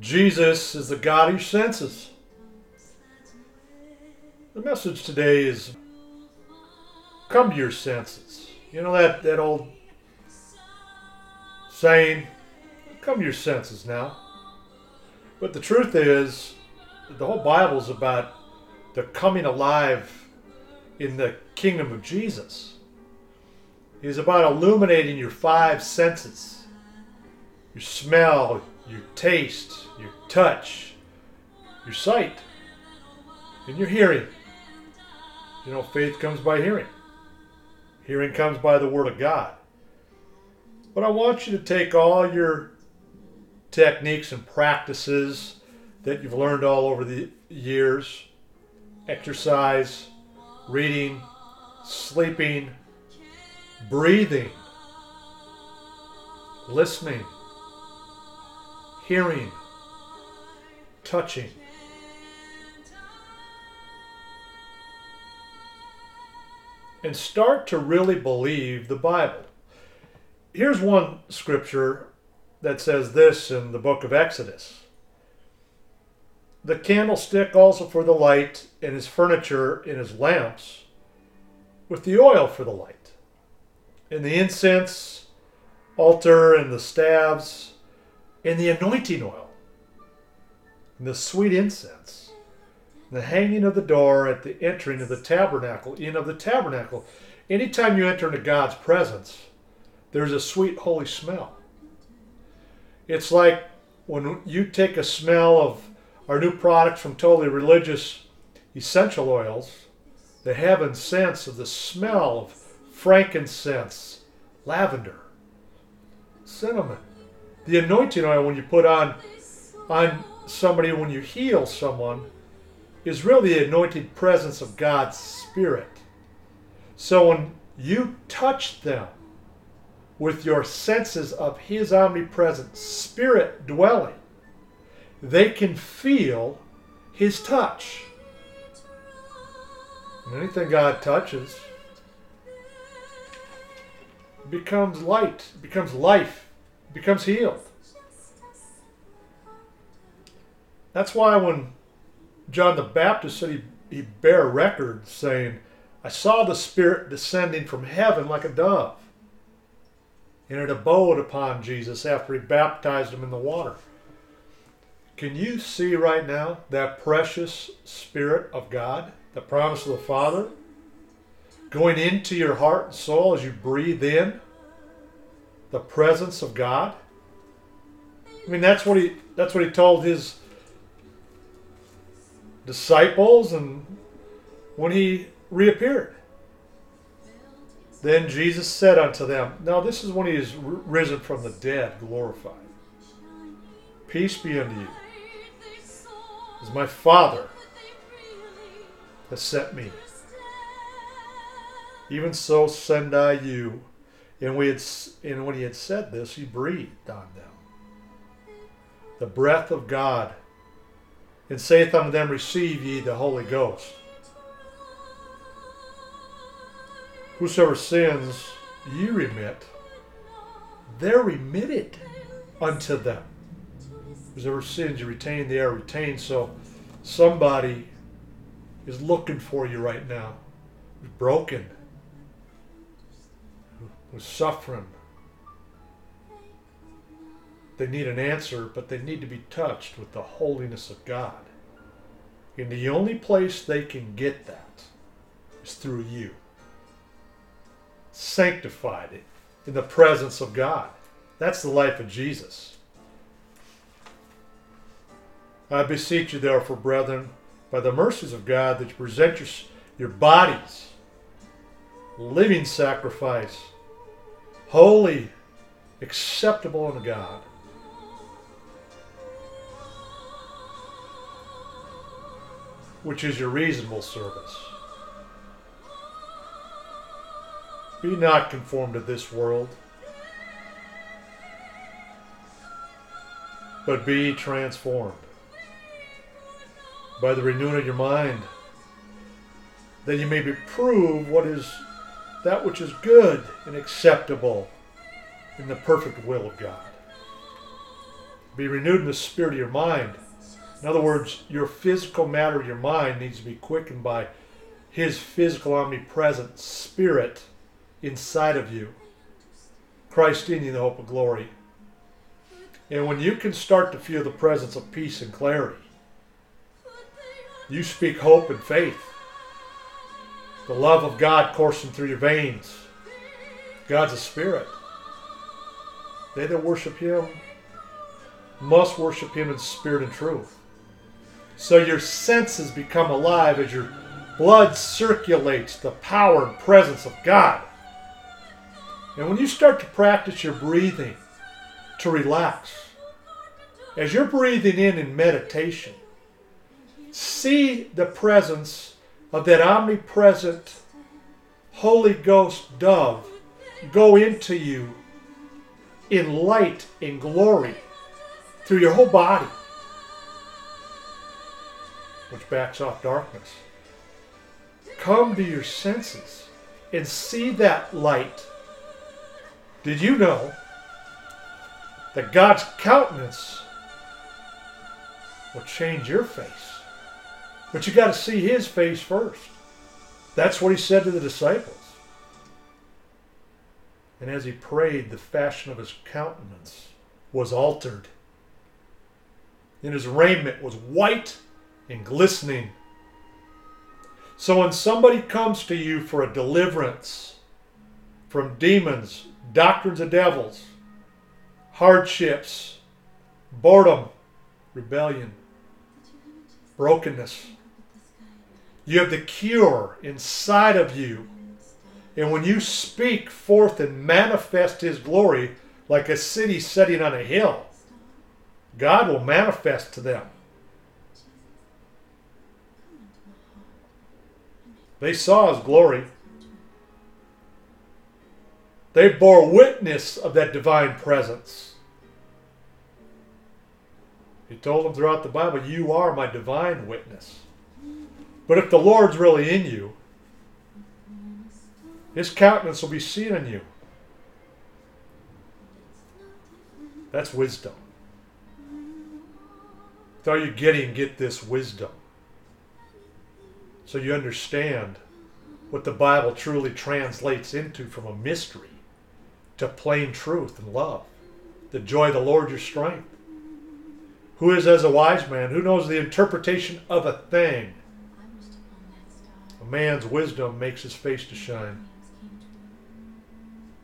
Jesus is the God who senses. The message today is come to your senses. You know that, that old saying, come to your senses now. But the truth is, the whole Bible is about the coming alive in the kingdom of Jesus. It's about illuminating your five senses your smell, your taste, your touch, your sight, and your hearing. You know, faith comes by hearing, hearing comes by the Word of God. But I want you to take all your techniques and practices that you've learned all over the years exercise, reading, sleeping, breathing, listening, hearing, touching. And start to really believe the Bible. Here's one scripture that says this in the book of Exodus the candlestick also for the light, and his furniture and his lamps, with the oil for the light, and the incense, altar, and the staves, and the anointing oil, and the sweet incense, the hanging of the door at the entering of the tabernacle, in of the tabernacle. Anytime you enter into God's presence, there's a sweet holy smell. It's like when you take a smell of our new products from Totally Religious essential Oils, the have a sense of the smell of frankincense, lavender, cinnamon. The anointing oil when you put on on somebody when you heal someone is really the anointed presence of God's Spirit. So when you touch them with your senses of His omnipresent Spirit dwelling, they can feel His touch. And anything God touches becomes light, becomes life, becomes healed. That's why when John the Baptist said he, he bare record saying, I saw the Spirit descending from heaven like a dove. And it abode upon Jesus after he baptized him in the water. Can you see right now that precious Spirit of God, the promise of the Father, going into your heart and soul as you breathe in the presence of God? I mean, that's what he that's what he told his disciples and when he reappeared. Then Jesus said unto them, Now this is when he is risen from the dead, glorified. Peace be unto you as my Father has sent me. Even so send I you. And, we had, and when he had said this, he breathed on them the breath of God, and saith unto them, Receive ye the Holy Ghost. Whosoever sins ye remit, they're remitted unto them. Whoever sins you retain, they are retained. So somebody is looking for you right now, broken, who's suffering. They need an answer, but they need to be touched with the holiness of God. And the only place they can get that is through you. Sanctified in the presence of God. That's the life of Jesus. I beseech you, therefore, brethren, by the mercies of God, that you present your, your bodies, living sacrifice, holy, acceptable unto God. Which is your reasonable service. Be not conformed to this world, but be transformed by the renewing of your mind, that you may be prove what is that which is good and acceptable in the perfect will of God. Be renewed in the spirit of your mind. In other words, your physical matter your mind needs to be quickened by His physical, omnipresent spirit inside of you. Christ in you, the hope of glory. And when you can start to feel the presence of peace and clarity, you speak hope and faith. The love of God coursing through your veins. God's a spirit. They that worship Him must worship Him in spirit and truth. So your senses become alive as your blood circulates the power and presence of God. And when you start to practice your breathing to relax, as you're breathing in in meditation, see the presence of that omnipresent Holy Ghost dove go into you in light and glory through your whole body, which backs off darkness. Come to your senses and see that light. Did you know that God's countenance will change your face? But you got to see his face first. That's what he said to the disciples. And as he prayed, the fashion of his countenance was altered. And his raiment was white and glistening. So when somebody comes to you for a deliverance from demons, doctrines of devils, hardships, boredom, rebellion, brokenness, you have the cure inside of you and when you speak forth and manifest His glory like a city setting on a hill, God will manifest to them. They saw His glory. They bore witness of that divine presence. He told them throughout the Bible, You are my divine witness. But if the Lord's really in you, his countenance will be seen in you. That's wisdom. So you getting get this wisdom. So you understand what the Bible truly translates into from a mystery to plain truth and love. The joy of the Lord your strength. Who is as a wise man? Who knows the interpretation of a thing? A man's wisdom makes his face to shine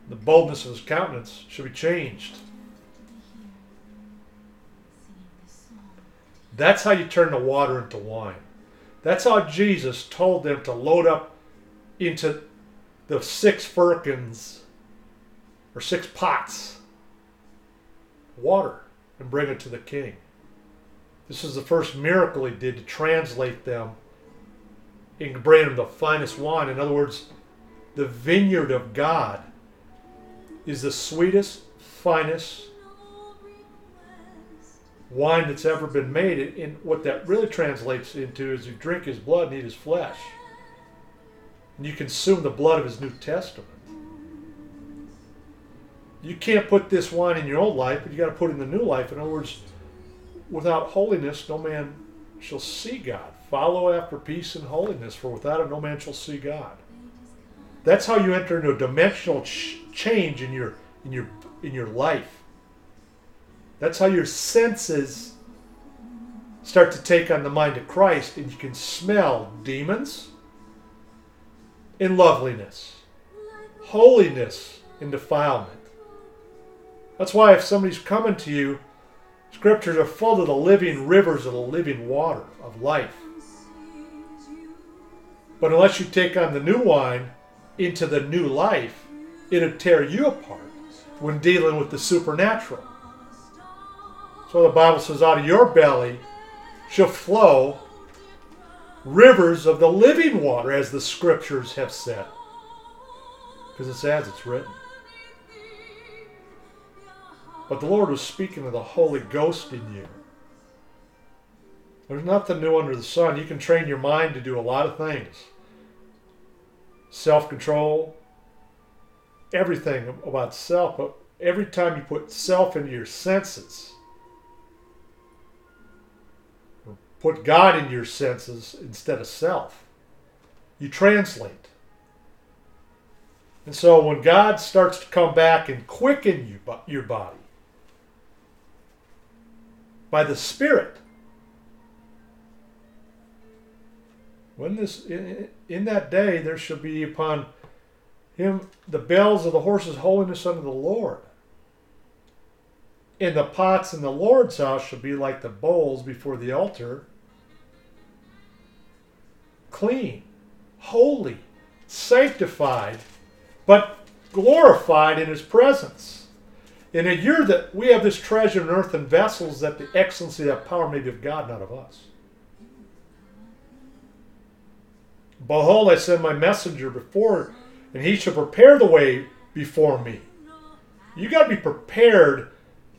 the boldness of his countenance should be changed. That's how you turn the water into wine. That's how Jesus told them to load up into the six firkins or six pots water and bring it to the king. This is the first miracle he did to translate them and bring them the finest wine. In other words, the vineyard of God is the sweetest, finest wine that's ever been made. And what that really translates into is you drink his blood and eat his flesh. And you consume the blood of his New Testament. You can't put this wine in your old life, but you got to put it in the new life. In other words, without holiness, no man shall see God. Follow after peace and holiness, for without it, no man shall see God. That's how you enter into a dimensional ch- change in your in your in your life. That's how your senses start to take on the mind of Christ, and you can smell demons in loveliness, holiness in defilement. That's why if somebody's coming to you, scriptures are full of the living rivers of the living water of life. But unless you take on the new wine, into the new life, it'll tear you apart when dealing with the supernatural. So the Bible says, out of your belly shall flow rivers of the living water, as the scriptures have said. Because it's as it's written. But the Lord was speaking of the Holy Ghost in you. There's nothing new under the sun. You can train your mind to do a lot of things self control, everything about self. But every time you put self into your senses, Put God in your senses instead of self. You translate. And so when God starts to come back and quicken you, your body by the Spirit, when this in, that day there shall be upon him the bells of the horses holiness unto the Lord. And the pots in the Lord's house shall be like the bowls before the altar, clean, holy, sanctified, but glorified in his presence. In a year that we have this treasure in earthen vessels, that the excellency of that power may be of God, not of us. Behold, I send my messenger before, and he shall prepare the way before me. You got to be prepared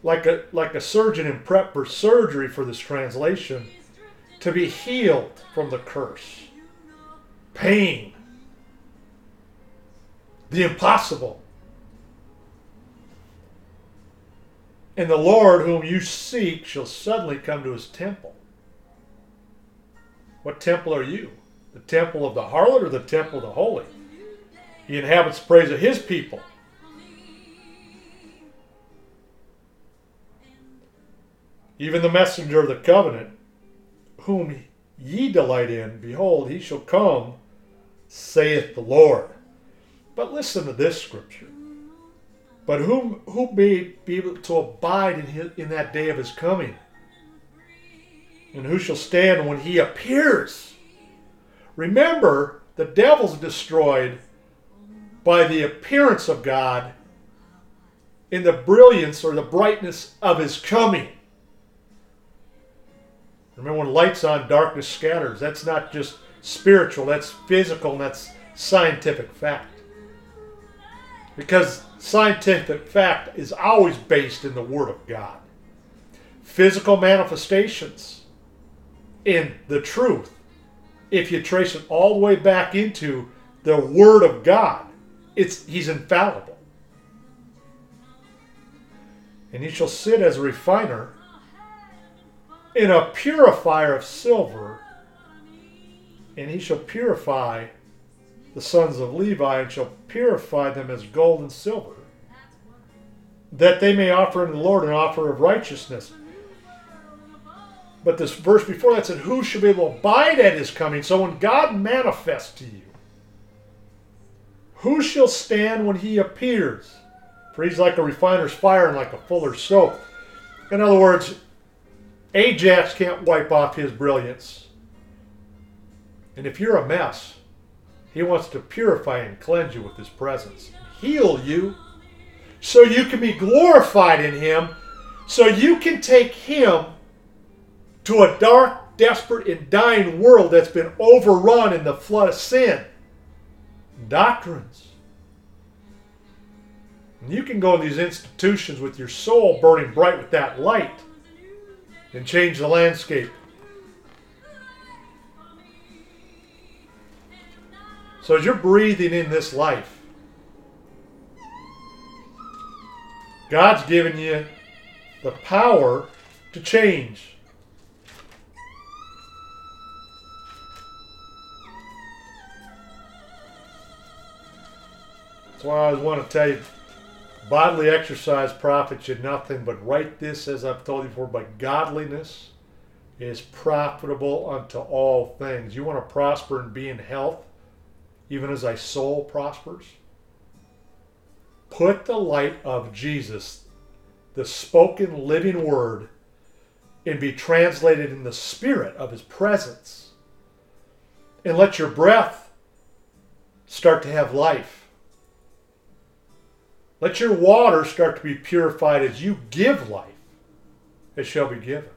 like a like a surgeon in prep for surgery for this translation to be healed from the curse, pain, the impossible. And the Lord whom you seek shall suddenly come to his temple. What temple are you? The temple of the harlot or the temple of the holy? He inhabits the praise of his people. Even the messenger of the covenant, whom ye delight in, behold, he shall come, saith the Lord. But listen to this scripture. But whom who may be able to abide in his, in that day of his coming? And who shall stand when he appears? Remember, the devil's destroyed by the appearance of God in the brilliance or the brightness of his coming. Remember when light's on, darkness scatters. That's not just spiritual, that's physical, and that's scientific fact. Because scientific fact is always based in the Word of God. Physical manifestations in the truth, if you trace it all the way back into the Word of God, it's He's infallible. And he shall sit as a refiner in a purifier of silver, and he shall purify the sons of Levi, and shall purify them as gold and silver, that they may offer unto the Lord an offer of righteousness. But this verse before that said, Who shall be able to abide at his coming? So when God manifests to you, who shall stand when he appears? For he's like a refiner's fire and like a fuller's soap. In other words, Ajax can't wipe off his brilliance. And if you're a mess, he wants to purify and cleanse you with his presence, heal you, so you can be glorified in him, so you can take him to a dark, desperate, and dying world that's been overrun in the flood of sin. Doctrines. And you can go in these institutions with your soul burning bright with that light and change the landscape. So as you're breathing in this life, God's given you the power to change. Why I want to tell you bodily exercise profits you nothing, but write this as I've told you before, but godliness is profitable unto all things. You want to prosper and be in health? even as thy soul prospers? Put the light of Jesus, the spoken living word, and be translated in the spirit of his presence. And let your breath start to have life. Let your water start to be purified as you give life. It shall be given.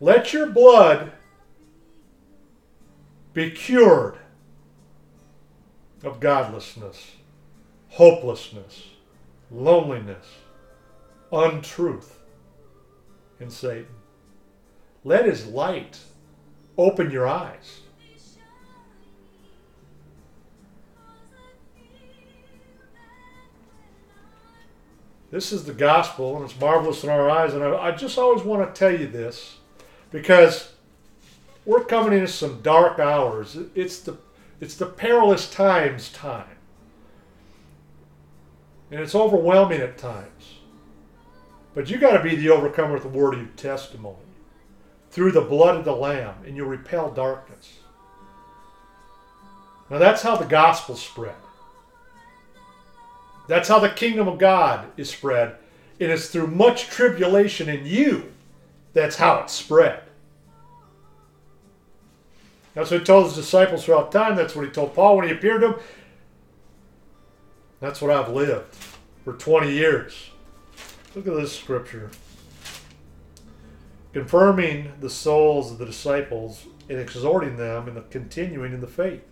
Let your blood be cured of godlessness, hopelessness, loneliness, untruth in Satan. Let his light open your eyes. This is the gospel, and it's marvelous in our eyes. And I, I just always want to tell you this because we're coming into some dark hours. It's the it's the perilous times time. And it's overwhelming at times. But you got to be the overcomer with the word of your testimony through the blood of the Lamb, and you'll repel darkness. Now that's how the gospel spread. That's how the kingdom of God is spread. It's through much tribulation in you. That's how it's spread. That's what he told his disciples throughout time. That's what he told Paul when he appeared to him. That's what I've lived for 20 years. Look at this scripture. Confirming the souls of the disciples and exhorting them and continuing in the faith.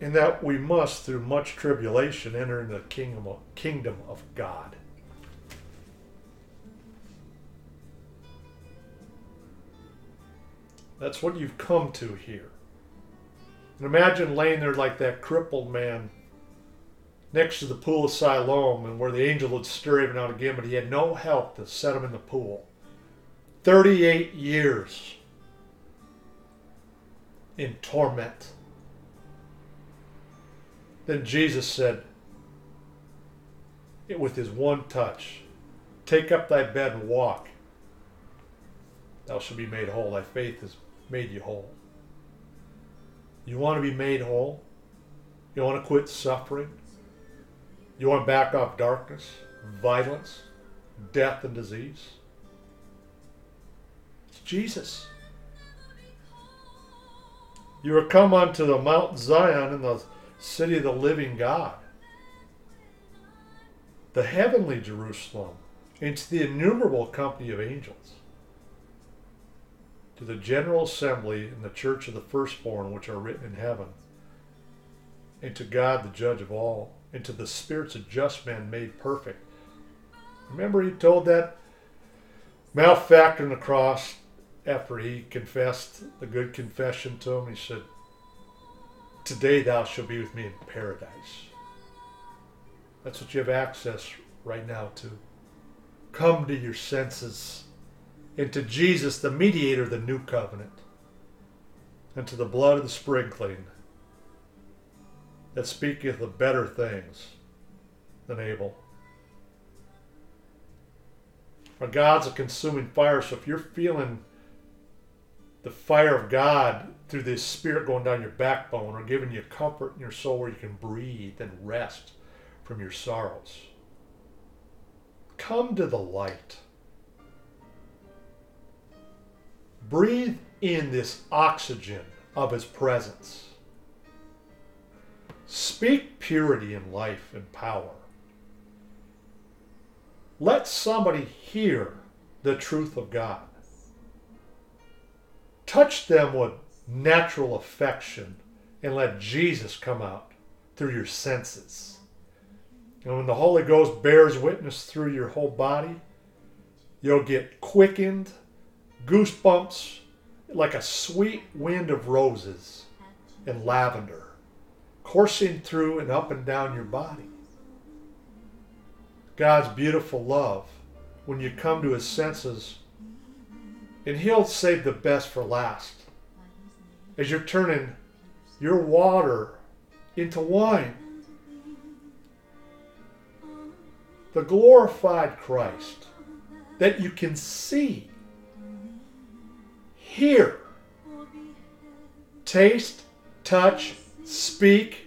In that we must, through much tribulation, enter into the kingdom of, kingdom of God. That's what you've come to here. And imagine laying there like that crippled man next to the pool of Siloam and where the angel would stir him out again, but he had no help to set him in the pool. 38 years in torment. Then Jesus said, with his one touch, Take up thy bed and walk. Thou shalt be made whole. Thy faith has made you whole. You want to be made whole? You want to quit suffering? You want to back off darkness, violence, death, and disease? It's Jesus. You are come unto the Mount Zion in the city of the living God, the heavenly Jerusalem, into the innumerable company of angels, to the general assembly and the church of the firstborn which are written in heaven, and to God the judge of all, and to the spirits of just men made perfect. Remember, he told that malefactor on the cross after he confessed the good confession to him, he said, Today thou shalt be with me in paradise. That's what you have access right now to. Come to your senses and to Jesus, the mediator of the new covenant, and to the blood of the sprinkling that speaketh of better things than Abel. For God's a consuming fire, so if you're feeling the fire of God through this spirit going down your backbone or giving you comfort in your soul where you can breathe and rest from your sorrows. Come to the light. Breathe in this oxygen of His presence. Speak purity in life and power. Let somebody hear the truth of God touch them with natural affection and let Jesus come out through your senses. And when the Holy Ghost bears witness through your whole body, you'll get quickened, goosebumps, like a sweet wind of roses and lavender coursing through and up and down your body. God's beautiful love, when you come to his senses, and he'll save the best for last. As you're turning your water into wine. The glorified Christ that you can see, hear, taste, touch, speak,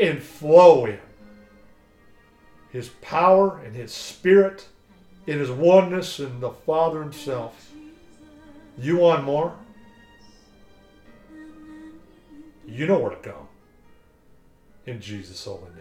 and flow in. His power and His Spirit in his oneness in the Father himself. You want more? You know where to go. In Jesus' holy name.